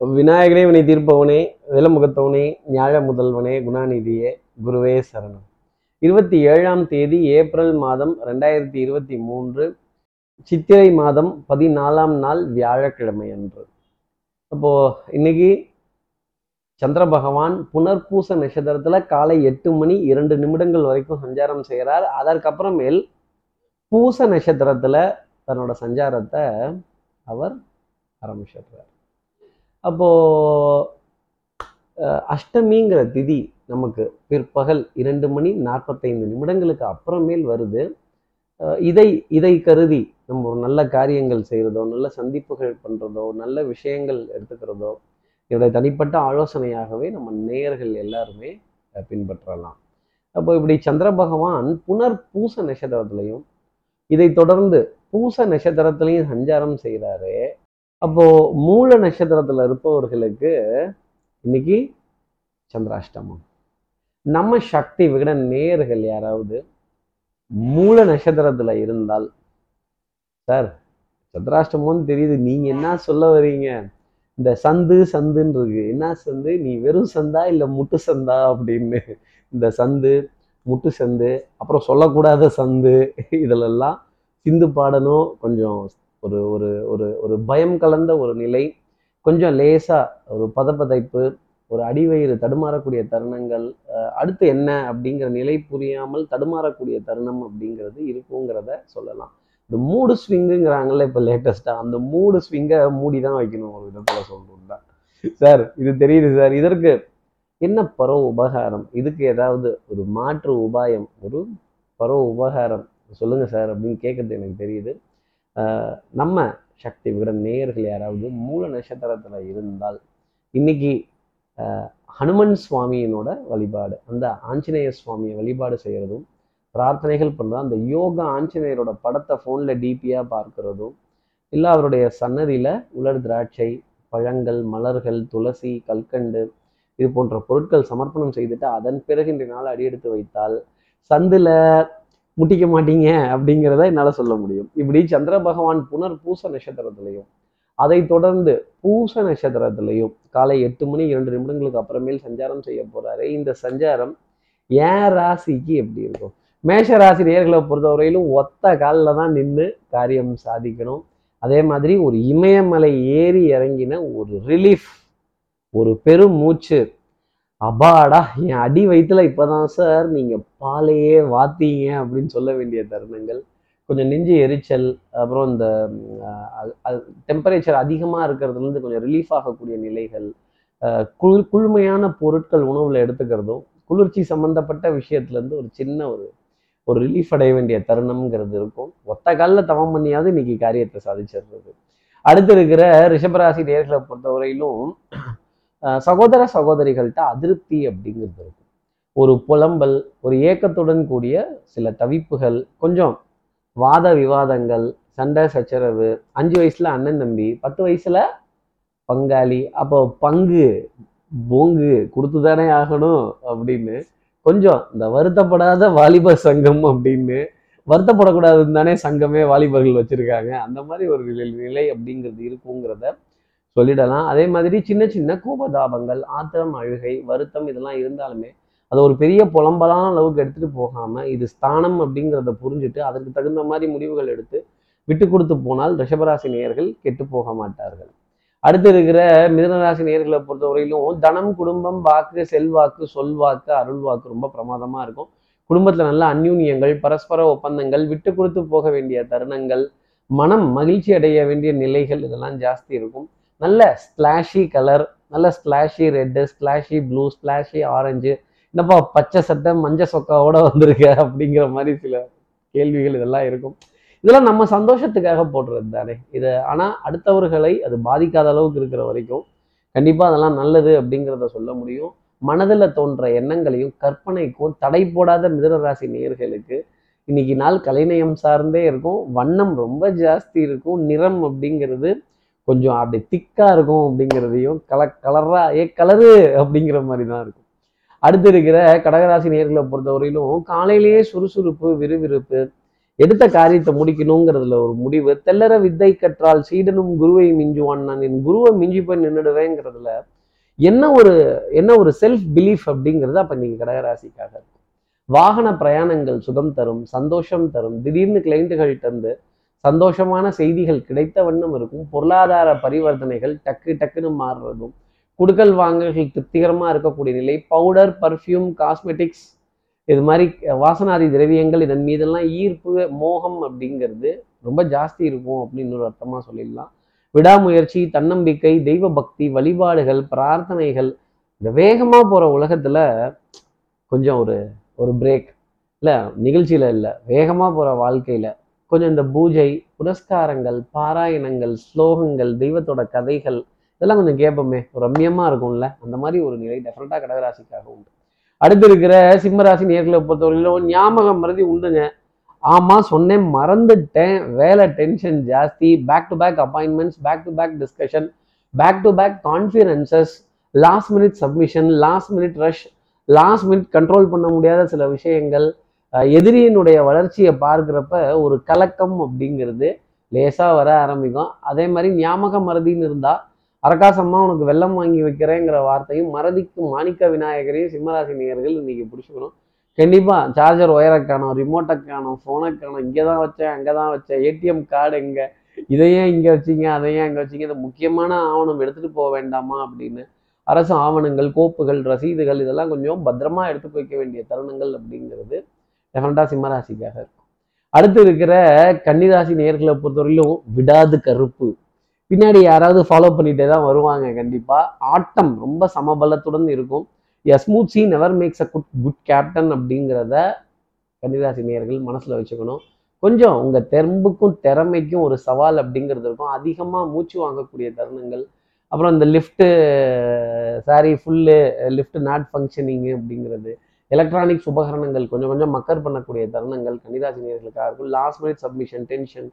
விநாயகனே வினை தீர்ப்பவனே விலமுகத்தவனே ஞாழ முதல்வனே குணாநிதியே குருவே சரணம். இருபத்தி ஏழாம் தேதி ஏப்ரல் மாதம் ரெண்டாயிரத்தி இருபத்தி மூன்று சித்திரை மாதம் பதினாலாம் நாள் வியாழக்கிழமை அன்று. அப்போ இன்னைக்கு சந்திர பகவான் புனர்பூச நட்சத்திரத்துல காலை எட்டு மணி இரண்டு நிமிடங்கள் வரைக்கும் சஞ்சாரம் செய்கிறார் அதற்கப்புறமேல் பூச நட்சத்திரத்துல தன்னோட சஞ்சாரத்தை அவர் ஆரம்பிச்சிடுறார். அப்போது அஷ்டமிங்கிற திதி நமக்கு பிற்பகல் இரண்டு மணி நாற்பத்தைந்து நிமிடங்களுக்கு அப்புறமேல் வருது. இதை இதை கருதி நம்ம ஒரு நல்ல காரியங்கள் செய்கிறதோ நல்ல சந்திப்புகள் பண்ணுறதோ நல்ல விஷயங்கள் எடுத்துக்கிறதோ என்னுடைய தனிப்பட்ட ஆலோசனையாகவே நம்ம நேயர்கள் எல்லாருமே பின்பற்றலாம். அப்போ இப்படி சந்திர பகவான் புனர் பூச நட்சத்திரத்திலையும் இதை தொடர்ந்து பூச நட்சத்திரத்திலையும் சஞ்சாரம் செய்கிறாரு அப்போது மூல நட்சத்திரத்தில் இருப்பவர்களுக்கு இன்னைக்கு சந்திராஷ்டமம். நம்ம சக்தி விகட நேர்கள் யாராவது மூல நட்சத்திரத்தில் இருந்தால் சார் சந்திராஷ்டமம்னு தெரியுது நீங்கள் என்ன சொல்ல வரீங்க? இந்த சந்து சந்துன்னு இருக்கு. என்ன சந்து? நீ வெறும் சந்தா இல்லை முட்டு சந்தா அப்படின்னு. இந்த சந்து முட்டு சந்து அப்புறம் சொல்லக்கூடாத சந்து இதிலெல்லாம் சிந்து பாடணும் கொஞ்சம் ஒரு ஒரு ஒரு ஒரு பயம் கலந்த ஒரு நிலை கொஞ்சம் லேசாக ஒரு பதப்பதைப்பு ஒரு அடிவயிறு தடுமாறக்கூடிய தருணங்கள் அடுத்து என்ன அப்படிங்கிற நிலை புரியாமல் தடுமாறக்கூடிய தருணம் அப்படிங்கிறது இருக்குங்கிறத சொல்லலாம். இந்த மூடு ஸ்விங்குங்கிறாங்கல்ல இப்போ லேட்டஸ்ட்டாக அந்த மூடு ஸ்விங்கை மூடி தான் வைக்கணும் ஒரு விதத்தில் சொல்லணும்னா சார் இது தெரியுது சார். இதற்கு என்ன பரவ உபகாரம்? இதுக்கு ஏதாவது ஒரு மாற்று உபாயம் ஒரு பரவ உபகாரம்? சொல்லுங்கள் சார் அப்படின்னு கேட்குறது எனக்கு தெரியுது. நம்ம சக்தி விகட நேயர்கள் யாராவது மூல நட்சத்திரத்தில் இருந்தால் இன்னைக்கு ஹனுமன் சுவாமியினோட வழிபாடு அந்த ஆஞ்சநேய சுவாமியை வழிபாடு செய்கிறதும் பிரார்த்தனைகள் பண்ணுறதும் அந்த யோகா ஆஞ்சநேயரோட படத்தை ஃபோனில் டிபியாக பார்க்கறதும் இல்லை அவருடைய சன்னதியில் உலர் திராட்சை பழங்கள் மலர்கள் துளசி கல்கண்டு இது போன்ற பொருட்கள் சமர்ப்பணம் செய்துட்டு அதன் பிறகு இன்றைய நாள் அடியெடுத்து வைத்தால் சந்தில் முட்டிக்க மாட்டீங்க அப்படிங்கிறத என்னால் சொல்ல முடியும். இப்படி சந்திர பகவான் புனர் பூச நட்சத்திரத்திலையும் அதை தொடர்ந்து பூச நட்சத்திரத்திலையும் காலை எட்டு மணி இரண்டு நிமிடங்களுக்கு அப்புறமேல் சஞ்சாரம் செய்ய போறாரு. இந்த சஞ்சாரம் ஏன் ராசிக்கு எப்படி இருக்கும்? மேஷ ராசி நேர்களை பொறுத்தவரையிலும் ஒத்த காலில் தான் நின்று காரியம் சாதிக்கணும். அதே மாதிரி ஒரு இமயமலை ஏறி இறங்கின ஒரு ரிலீஃப் ஒரு பெரும் மூச்சு. அபாடா என் அடி வயிற்றுல இப்போதான் சார் நீங்கள் பாலையே வாத்தீங்க அப்படின்னு சொல்ல வேண்டிய தருணங்கள். கொஞ்சம் நெஞ்சு எரிச்சல் அப்புறம் இந்த டெம்பரேச்சர் அதிகமாக இருக்கிறதுலேருந்து கொஞ்சம் ரிலீஃப் ஆகக்கூடிய நிலைகள் குளிர் குளுமையான பொருட்கள் உணவில் எடுத்துக்கிறதும் குளிர்ச்சி சம்மந்தப்பட்ட விஷயத்துலேருந்து ஒரு சின்ன ஒரு ஒரு ரிலீஃப் அடைய வேண்டிய தருணம்ங்கிறது இருக்கும். ஒத்த காலில் தவம் பண்ணியாவது இன்னைக்கு காரியத்தை சாதிச்சிடுறது. அடுத்து இருக்கிற ரிஷபராசி நேர்களை பொறுத்தவரையிலும் சகோதர சகோதரிகள்கிட்ட அதிருப்தி அப்படிங்கிறது இருக்கும். ஒரு புலம்பல் ஒரு ஏக்கத்துடன் கூடிய சில தவிப்புகள் கொஞ்சம் வாத விவாதங்கள் சண்டை சச்சரவு அஞ்சு வயசுல அண்ணன் தம்பி பத்து வயசுல பங்காளி அப்போ பங்கு போங்கு கொடுத்து தானே ஆகணும் அப்படின்னு கொஞ்சம் இந்த வருத்தப்படாத வாலிபர் சங்கம் அப்படின்னு வருத்தப்படக்கூடாதுன்னு தானே சங்கமே வாலிபர்கள் வச்சிருக்காங்க. அந்த மாதிரி ஒரு நிலை நிலை அப்படிங்கிறது இருக்குங்கிறத சொல்லிடலாம். அதே மாதிரி சின்ன சின்ன கோபதாபங்கள் ஆத்திரம் அழுகை வருத்தம் இதெல்லாம் இருந்தாலுமே அதை ஒரு பெரிய புலம்பலான அளவுக்கு எடுத்துகிட்டு போகாமல் இது ஸ்தானம் அப்படிங்கிறத புரிஞ்சுட்டு அதற்கு தகுந்த மாதிரி முடிவுகள் எடுத்து விட்டு கொடுத்து போனால் ரிஷபராசி நேயர்கள் கெட்டு போக மாட்டார்கள். அடுத்து இருக்கிற மிதனராசி நேர்களை பொறுத்தவரையிலும் தனம் குடும்பம் வாக்கு செல்வாக்கு சொல்வாக்கு அருள்வாக்கு ரொம்ப பிரமாதமாக இருக்கும். குடும்பத்தில் நல்ல அந்யூன்யங்கள் பரஸ்பர ஒப்பந்தங்கள் விட்டு கொடுத்து போக வேண்டிய தருணங்கள் மனம் மகிழ்ச்சி அடைய வேண்டிய நிலைகள் இதெல்லாம் ஜாஸ்தி இருக்கும். நல்ல ஸ்லாஷி கலர் நல்ல flashy red flashy blue flashy orange என்னப்பா பச்சை சட்டை மஞ்சள் சொக்காவோட வந்திருக்க அப்படிங்கிற மாதிரி சில கேள்விகள் இதெல்லாம் இருக்கும். இதெல்லாம் நம்ம சந்தோஷத்துக்காக போடுறது தானே. இதை ஆனால் அடுத்தவர்களை அது பாதிக்காத அளவுக்கு இருக்கிற வரைக்கும் கண்டிப்பாக அதெல்லாம் நல்லது அப்படிங்கிறத சொல்ல முடியும். மனதில் தோன்ற எண்ணங்களையும் கற்பனைக்கும் தடை போடாத மிதனராசி நேர்களுக்கு இன்னைக்கு நாள் கலைநயம் சார்ந்தே இருக்கும். வண்ணம் ரொம்ப ஜாஸ்தி இருக்கும். நிறம் அப்படிங்கிறது கொஞ்சம் அப்படி திக்காக இருக்கும் அப்படிங்கிறதையும் கல கலராக ஏ கலரு அப்படிங்கிற மாதிரி தான் இருக்கும். அடுத்து இருக்கிற கடகராசி நேர்களை பொறுத்தவரையிலும் காலையிலேயே சுறுசுறுப்பு விறுவிறுப்பு எடுத்த காரியத்தை முடிக்கணுங்கிறதுல ஒரு முடிவு. தெல்லற வித்தை கற்றால் சீடனும் குருவை மிஞ்சுவான் நான். என் குருவை மிஞ்சி போய் நின்றுடுவேங்கிறதுல என்ன ஒரு என்ன ஒரு செல்ஃப் பிலீஃப் அப்படிங்கிறது அப்போ நீங்கள் கடகராசிக்காக இருக்கும். வாகன பிரயாணங்கள் சுகம் தரும் சந்தோஷம் தரும். திடீர்னு கிளைண்ட்டுகள்கிட்ட இருந்து சந்தோஷமான செய்திகள் கிடைத்த வண்ணம் இருக்கும். பொருளாதார பரிவர்த்தனைகள் டக்கு டக்குன்னு மாறுறதும் குடுக்கல் வாங்கல்கள் திருப்திகரமாக இருக்கக்கூடிய நிலை பவுடர் பர்ஃப்யூம் காஸ்மெட்டிக்ஸ் இது மாதிரி வாசனாதி திரவியங்கள் இதன் மீதெல்லாம் ஈர்ப்பு மோகம் அப்படிங்கிறது ரொம்ப ஜாஸ்தி இருக்கும் அப்படின்னு ஒரு அர்த்தமாக சொல்லிடலாம். விடாமுயற்சி தன்னம்பிக்கை தெய்வ பக்தி வழிபாடுகள் பிரார்த்தனைகள் இந்த வேகமாக போகிற உலகத்துல கொஞ்சம் ஒரு ஒரு பிரேக் இல்லை நிகழ்ச்சியில இல்லை வேகமாக போகிற வாழ்க்கையில கொஞ்சம் இந்த பூஜை புரஸ்காரங்கள் பாராயணங்கள் ஸ்லோகங்கள் தெய்வத்தோட கதைகள் இதெல்லாம் கொஞ்சம் கேட்போமே ரம்யமாக இருக்கும்ல. அந்த மாதிரி ஒரு நிலை டெஃபினட்டா கடகராசிக்காக உண்டு. அடுத்து இருக்கிற சிம்மராசி நேர்களை பொறுத்தவரையிலும் ஞாபகம் மறதி உண்டுங்க. ஆமாம் சொன்னேன் மறந்துட்டேன். வேலை டென்ஷன் ஜாஸ்தி. Back to back appointments back to back discussion back to back conferences last minute submission last minute rush last minute control பண்ண முடியாத சில விஷயங்கள் எதிரியினுடைய வளர்ச்சியை பார்க்குறப்ப ஒரு கலக்கம் அப்படிங்கிறது லேசாக வர ஆரம்பிக்கும். அதே மாதிரி ஞாபக மறதின்னு இருந்தால் அரக்காசம்மா உனக்கு வெள்ளம் வாங்கி வைக்கிறேங்கிற வார்த்தையும் மறதிக்கு மாணிக்க விநாயகரையும் சிம்மராசி நேயர்கள் இன்னைக்கு பிடிச்சிக்கணும். கண்டிப்பாக சார்ஜர் ஒயரை காணும் ரிமோட்டை காணும் ஃபோனை காணும் இங்கே தான் வச்சேன் அங்கே தான் வச்சேன் ஏடிஎம் கார்டு எங்கே? இதையே இங்கே வச்சீங்க அதையே அங்கே வச்சீங்க இது முக்கியமான ஆவணம் எடுத்துகிட்டு போக வேண்டாமா அப்படின்னு. அரசு ஆவணங்கள் கோப்புகள் ரசீதுகள் இதெல்லாம் கொஞ்சம் பத்திரமா எடுத்து வைக்க வேண்டிய தருணங்கள் அப்படிங்கிறது டெஃபினட்டாக சிம்மராசிக்காக இருக்கும். அடுத்து இருக்கிற கன்னிராசி நேர்களை பொறுத்தவரையிலும் விடாது கருப்பு. பின்னாடி யாராவது ஃபாலோ பண்ணிட்டே தான் வருவாங்க கண்டிப்பாக ஆட்டம் ரொம்ப சமபலத்துடன் இருக்கும். Smooth sea never makes a good good captain அப்படிங்கிறத கன்னிராசி நேயர்கள் மனசில் வச்சுக்கணும். கொஞ்சம் உங்கள் தெம்புக்கும் திறமைக்கும் ஒரு சவால் அப்படிங்கிறது இருக்கும். அதிகமாக மூச்சு வாங்கக்கூடிய தருணங்கள். அப்புறம் இந்த lift sorry full lift not functioning அப்படிங்கிறது. எலக்ட்ரானிக்ஸ் உபகரணங்கள் கொஞ்சம் கொஞ்சம் மக்கர் பண்ணக்கூடிய தருணங்கள் கன்னிராசி நேர்களுக்காக இருக்கும். லாஸ்ட் மினிட் சப்மிஷன் டென்ஷன்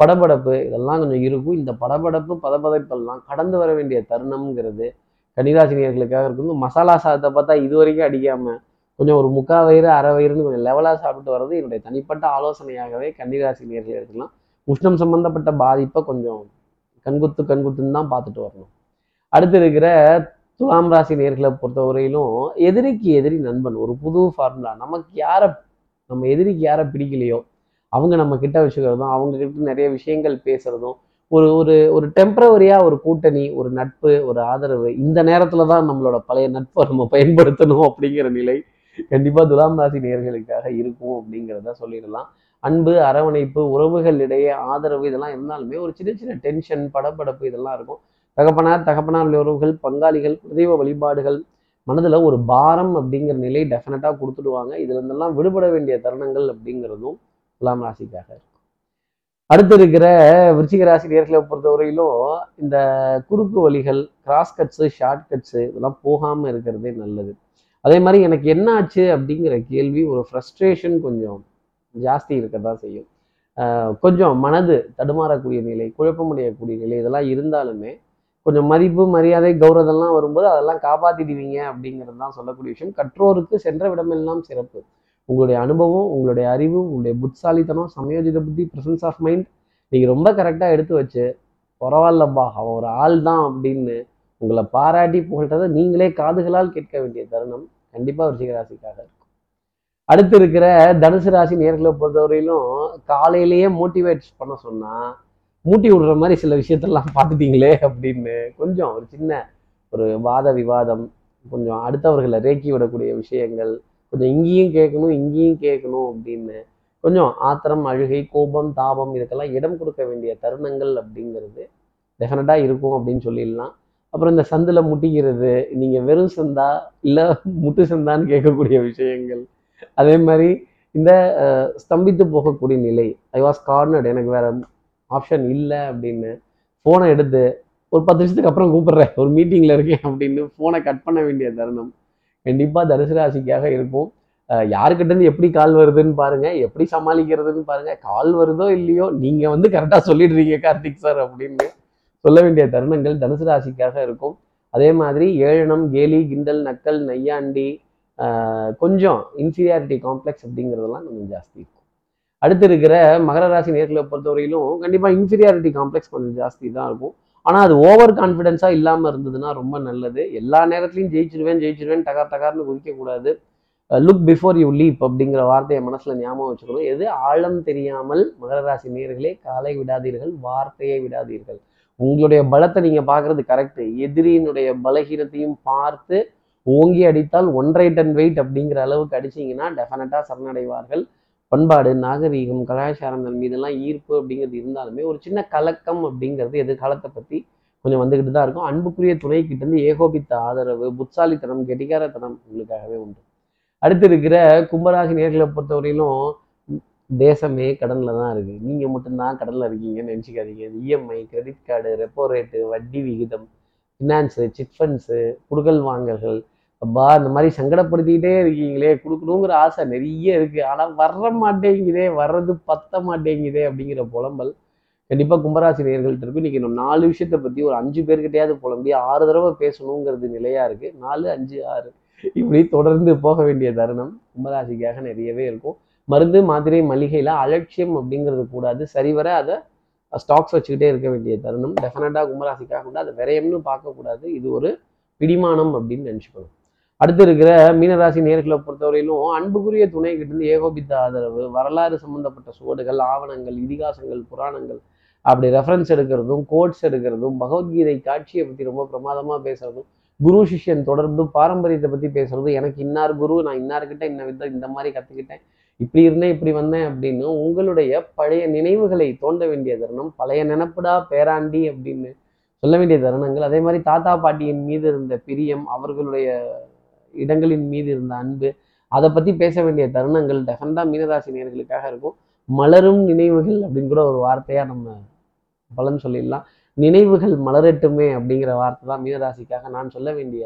படபடப்பு இதெல்லாம் கொஞ்சம் இருக்கும். இந்த படபடப்பு பதப்பதைப்பெல்லாம் கடந்து வர வேண்டிய தருணம்ங்கிறது கன்னிராசினியர்களுக்காக இருக்கும். மசாலா சாதத்தை பார்த்தா இது வரைக்கும் அடிக்காம கொஞ்சம் ஒரு முக்கா வயிறு அரை வயிறுன்னு கொஞ்சம் லெவலாக சாப்பிட்டு வர்றது என்னுடைய தனிப்பட்ட ஆலோசனையாகவே கன்னிராசி நேர்கள் எடுக்கலாம் உஷ்ணம் சம்பந்தப்பட்ட பாதிப்பை கொஞ்சம் கண்குத்து கண்குத்துன்னு தான் பார்த்துட்டு வரணும். அடுத்து இருக்கிற துலாம் ராசி நேர்களை பொறுத்தவரையிலும் எதிரிக்கு எதிரி நண்பன் ஒரு புது ஃபார்முலா நமக்கு யாரை நம்ம எதிரிக்கு யாரை பிடிக்கலையோ அவங்க நம்ம கிட்ட வச்சுக்கிறதும் அவங்க கிட்ட நிறைய விஷயங்கள் பேசுறதும் ஒரு ஒரு ஒரு டெம்பரவரியா ஒரு கூட்டணி ஒரு நட்பு ஒரு ஆதரவு இந்த நேரத்துல தான் நம்மளோட பழைய நட்பை நம்ம பயன்படுத்தணும் அப்படிங்கிற நிலை கண்டிப்பா துலாம் ராசி நேர்களுக்காக இருக்கும் அப்படிங்கிறத சொல்லிடலாம். அன்பு அரவணைப்பு உறவுகளிடையே ஆதரவு இதெல்லாம் இருந்தாலுமே ஒரு சின்ன சின்ன டென்ஷன் படப்படப்பு இதெல்லாம் இருக்கும். தகப்பனார் தகப்பனார் உறவுகள் பங்காளிகள் குலதெய்வ வழிபாடுகள் மனதுல ஒரு பாரம் அப்படிங்கிற நிலை டெஃபினட்டா கொடுத்துடுவாங்க. இதுல இருந்தெல்லாம் விடுபட வேண்டிய தருணங்கள் அப்படிங்கிறதும் துலாம் ராசிக்காக இருக்கும். அடுத்து இருக்கிற விருச்சிக ராசி நேர்களை பொறுத்தவரையிலும் இந்த குறுக்கு வழிகள் கிராஸ் கட்ஸு ஷார்ட் கட்ஸு இதெல்லாம் போகாம இருக்கிறதே நல்லது. அதே மாதிரி எனக்கு என்ன ஆச்சு அப்படிங்கிற கேள்வி ஒரு ஃப்ரஸ்ட்ரேஷன் கொஞ்சம் ஜாஸ்தி இருக்க தான் செய்யும். ஆஹ் கொஞ்சம் மனது தடுமாறக்கூடிய நிலை குழப்பமடையக்கூடிய நிலை இதெல்லாம் இருந்தாலுமே கொஞ்சம் மதிப்பு மரியாதை கௌரவம்லாம் வரும்போது அதெல்லாம் காப்பாற்றிடுவீங்க அப்படிங்கிறது தான் சொல்லக்கூடிய விஷயம். கற்றோருக்கு சென்ற விடமெல்லாம் சிறப்பு. உங்களுடைய அனுபவம் உங்களுடைய அறிவு உங்களுடைய புட்சாலித்தனம் சமயோஜித புத்தி ப்ரெசன்ஸ் ஆஃப் மைண்ட் நீங்கள் ரொம்ப கரெக்டாக எடுத்து வச்சு பரவாயில்லப்பா அவன் ஒரு ஆள் தான் அப்படின்னு உங்களை பாராட்டி புகழ்றதை நீங்களே காதுகளால் கேட்க வேண்டிய தருணம் கண்டிப்பாக விருச்சிக ராசிக்காக இருக்கும். அடுத்து இருக்கிற தனுசு ராசி நேர்களை பொறுத்தவரையிலும் காலையிலேயே மோட்டிவேட் பண்ண சொன்னால் மூட்டி விடுற மாதிரி சில விஷயத்தெல்லாம் பார்த்துட்டீங்களே அப்படின்னு கொஞ்சம் ஒரு சின்ன ஒரு வாத விவாதம் கொஞ்சம் அடுத்தவர்களை ரேக்கி விடக்கூடிய விஷயங்கள் கொஞ்சம் இங்கேயும் கேட்கணும் இங்கேயும் கேட்கணும் அப்படின்னு கொஞ்சம் ஆத்திரம் அழுகை கோபம் தாபம் இதுக்கெல்லாம் இடம் கொடுக்க வேண்டிய தருணங்கள் அப்படிங்கிறது டெஃபினட்டாக இருக்கும் அப்படின்னு சொல்லிடலாம். அப்புறம் இந்த சந்தில் முட்டிக்கிறது நீங்கள் வெறும் சந்தா இல்லை முட்டு சந்தான்னு கேட்கக்கூடிய விஷயங்கள். அதே மாதிரி இந்த ஸ்தம்பித்து போகக்கூடிய நிலை ஐ வாஸ் கார்னர்டு எனக்கு வேற ஆப்ஷன் இல்லை அப்படின்னு ஃபோனை எடுத்து ஒரு பத்து நிமிஷத்துக்கு அப்புறம் கூப்பிடுறேன் ஒரு மீட்டிங்கில் இருக்கேன் அப்படின்னு ஃபோனை கட் பண்ண வேண்டிய தருணம். கண்டிப்பாக தனுசு ராசிக்காக இருக்கும். யாருக்கிட்டேருந்து எப்படி கால் வருதுன்னு பாருங்க. எப்படி சமாளிக்கிறதுன்னு பாருங்க. கால் வருதோ இல்லையோ நீங்க வந்து கரெக்டாக சொல்லிடுறீங்க கார்த்திக் சார் அப்படின்னு சொல்ல வேண்டிய தருணங்கள் தனுசு ராசிக்காக இருக்கும். அதே மாதிரி ஏழனம் கேலி கிண்டல் நக்கல் நையாண்டி கொஞ்சம் இன்ஃபீரியாரிட்டி காம்ப்ளெக்ஸ் அப்படிங்கிறதெல்லாம் கொஞ்சம் ஜாஸ்தி இருக்கும். அடுத்து இருக்கிற மகர ராசி நேர்களை பொறுத்தவரையிலும் கண்டிப்பாக இன்ஃபீரியாரிட்டி காம்ப்ளெக்ஸ் கொஞ்சம் ஜாஸ்தி தான் இருக்கும். ஆனால் அது ஓவர் கான்ஃபிடென்ஸாக இல்லாமல் இருந்ததுன்னா ரொம்ப நல்லது. எல்லா நேரத்துலையும் ஜெயிச்சிருவேன் ஜெயிச்சிருவேன் டகார் டகார்னு குதிக்கக்கூடாது லுக் பிஃபோர் யூ லீப் அப்படிங்கிற வார்த்தையை மனசில் ஞாபகம் வச்சுக்கணும். எது ஆழம் தெரியாமல் மகர ராசி நேர்களே காலை விடாதீர்கள் வார்த்தையை விடாதீர்கள். உங்களுடைய பலத்தை நீங்கள் பார்க்குறது கரெக்டு எதிரியினுடைய பலகீனத்தையும் பார்த்து ஓங்கி அடித்தால் ஒன்றரை டன் வெயிட் அப்படிங்கிற அளவுக்கு அடிச்சிங்கன்னா டெஃபினட்டாக சரணடைவார்கள். பண்பாடு நாகரீகம் கலாச்சாரங்கள் மீதெல்லாம் ஈர்ப்பு அப்படிங்கிறது இருந்தாலுமே ஒரு சின்ன கலக்கம் அப்படிங்கிறது எதிர்காலத்தை பற்றி கொஞ்சம் வந்துக்கிட்டு தான் இருக்கும். அன்புக்குரிய துணைக்கிட்ட இருந்து ஏகோபித்த ஆதரவு புத்தாலித்தனம் கெட்டிகாரத்தனம் உங்களுக்காகவே உண்டு. அடுத்து இருக்கிற கும்பராசி நேர்களை பொறுத்தவரையிலும் தேசமே கடனில் தான் இருக்குது நீங்கள் மட்டும்தான் கடனில் இருக்கீங்கன்னு நினச்சிக்காதீங்க. EMI credit card repo rate வட்டி விகிதம் ஃபினான்ஸு சிட் ஃபண்ட்ஸு குடுக்கல் வாங்கல்கள் அப்பா இந்த மாதிரி சங்கடப்படுத்திக்கிட்டே இருக்கீங்களே கொடுக்கணுங்கிற ஆசை நிறைய இருக்குது ஆனால் வர மாட்டேங்குதே வர்றது பத்த மாட்டேங்குதே அப்படிங்கிற புலம்பல் கண்டிப்பாக கும்பராசி நேர்கள்ட்ட இருக்கும். இன்றைக்கி நம்ம நாலு விஷயத்தை பற்றி ஒரு அஞ்சு பேர்கிட்டயாவது புலம்பி ஆறு தடவை பேசணுங்கிறது நிலையாக இருக்குது நாலு அஞ்சு ஆறு இப்படி தொடர்ந்து போக வேண்டிய தருணம் கும்பராசிக்காக நிறையவே இருக்கும். மருந்து மாத்திரை மளிகையில் அலட்சியம் அப்படிங்கிறது கூடாது. சரிவர அதை ஸ்டாக்ஸ் வச்சுக்கிட்டே இருக்க வேண்டிய தருணம். டெஃபினட்டாக கும்பராசிக்காக கூட அதை விரயம்னு பார்க்கக்கூடாது. இது ஒரு பிடிமானம் அப்படின்னு நினச்சிக்கணும். அடுத்து இருக்கிற மீனராசி நேர்களை பொறுத்தவரையிலும் அன்புக்குரிய துணை கிட்ட ஏகோபித்த ஆதரவு வரலாறு சம்பந்தப்பட்ட சுவடுகள் ஆவணங்கள் இதிகாசங்கள் புராணங்கள் அப்படி ரெஃபரன்ஸ் எடுக்கிறதும் கோட்ஸ் எடுக்கிறதும் பகவத்கீதை காட்சியை பற்றி ரொம்ப பிரமாதமாக பேசுறதும் குரு சிஷ்யன் தொடர்பு பாரம்பரியத்தை பற்றி பேசுறது எனக்கு இன்னார் குரு நான் இன்னார்கிட்ட இன்ன வித இந்த மாதிரி கற்றுக்கிட்டேன் இப்படி இருந்தேன் இப்படி வந்தேன் அப்படின்னு உங்களுடைய பழைய நினைவுகளை தோண்ட வேண்டிய தருணம் பழைய நினப்புடா பேராண்டி அப்படின்னு சொல்ல வேண்டிய தருணங்கள் அதே மாதிரி தாத்தா பாட்டியின் மீது இருந்த பிரியம் அவர்களுடைய இடங்களின் மீது இருந்த அன்பு அதை பற்றி பேச வேண்டிய தருணங்கள் டெஃபண்டாக மீனராசி நேர்களுக்காக இருக்கும். மலரும் நினைவுகள் அப்படின்னு கூட ஒரு வார்த்தையாக நம்ம பலன் சொல்லிடலாம். நினைவுகள் மலரட்டுமே அப்படிங்கிற வார்த்தை தான் மீனராசிக்காக நான் சொல்ல வேண்டிய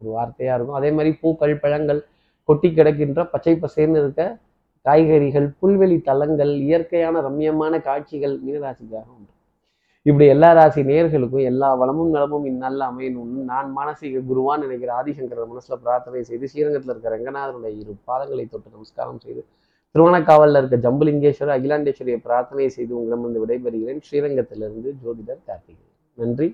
ஒரு வார்த்தையாக இருக்கும். அதே மாதிரி பூக்கள் பழங்கள் கொட்டி கிடக்கின்ற பச்சை பசேர்ந்து இருக்க காய்கறிகள் புல்வெளி தலங்கள் இயற்கையான ரம்யமான காட்சிகள் மீனராசிக்காக உண்டு. இப்படி எல்லா ராசி நேர்களுக்கும் எல்லா வளமும் நலமும் இந்நாளில் அமையணும்னு நான் மானசீக குருவான்னு நினைக்கிற ஆதிசங்கர மனசுல பிரார்த்தனை செய்து ஸ்ரீரங்கத்தில் இருக்கிற ரங்கநாதனுடைய இரு பாதங்களை தொட்டு நமஸ்காரம் செய்து திருவண்ணக்காவலில் இருக்க ஜம்புலிங்கேஸ்வரர் அகிலாண்டேஸ்வரியை பிரார்த்தனை செய்து உங்களிடமிருந்து விடைபெறுகிறேன். ஸ்ரீரங்கத்திலிருந்து ஜோதிடர் கார்த்திகேயன். நன்றி.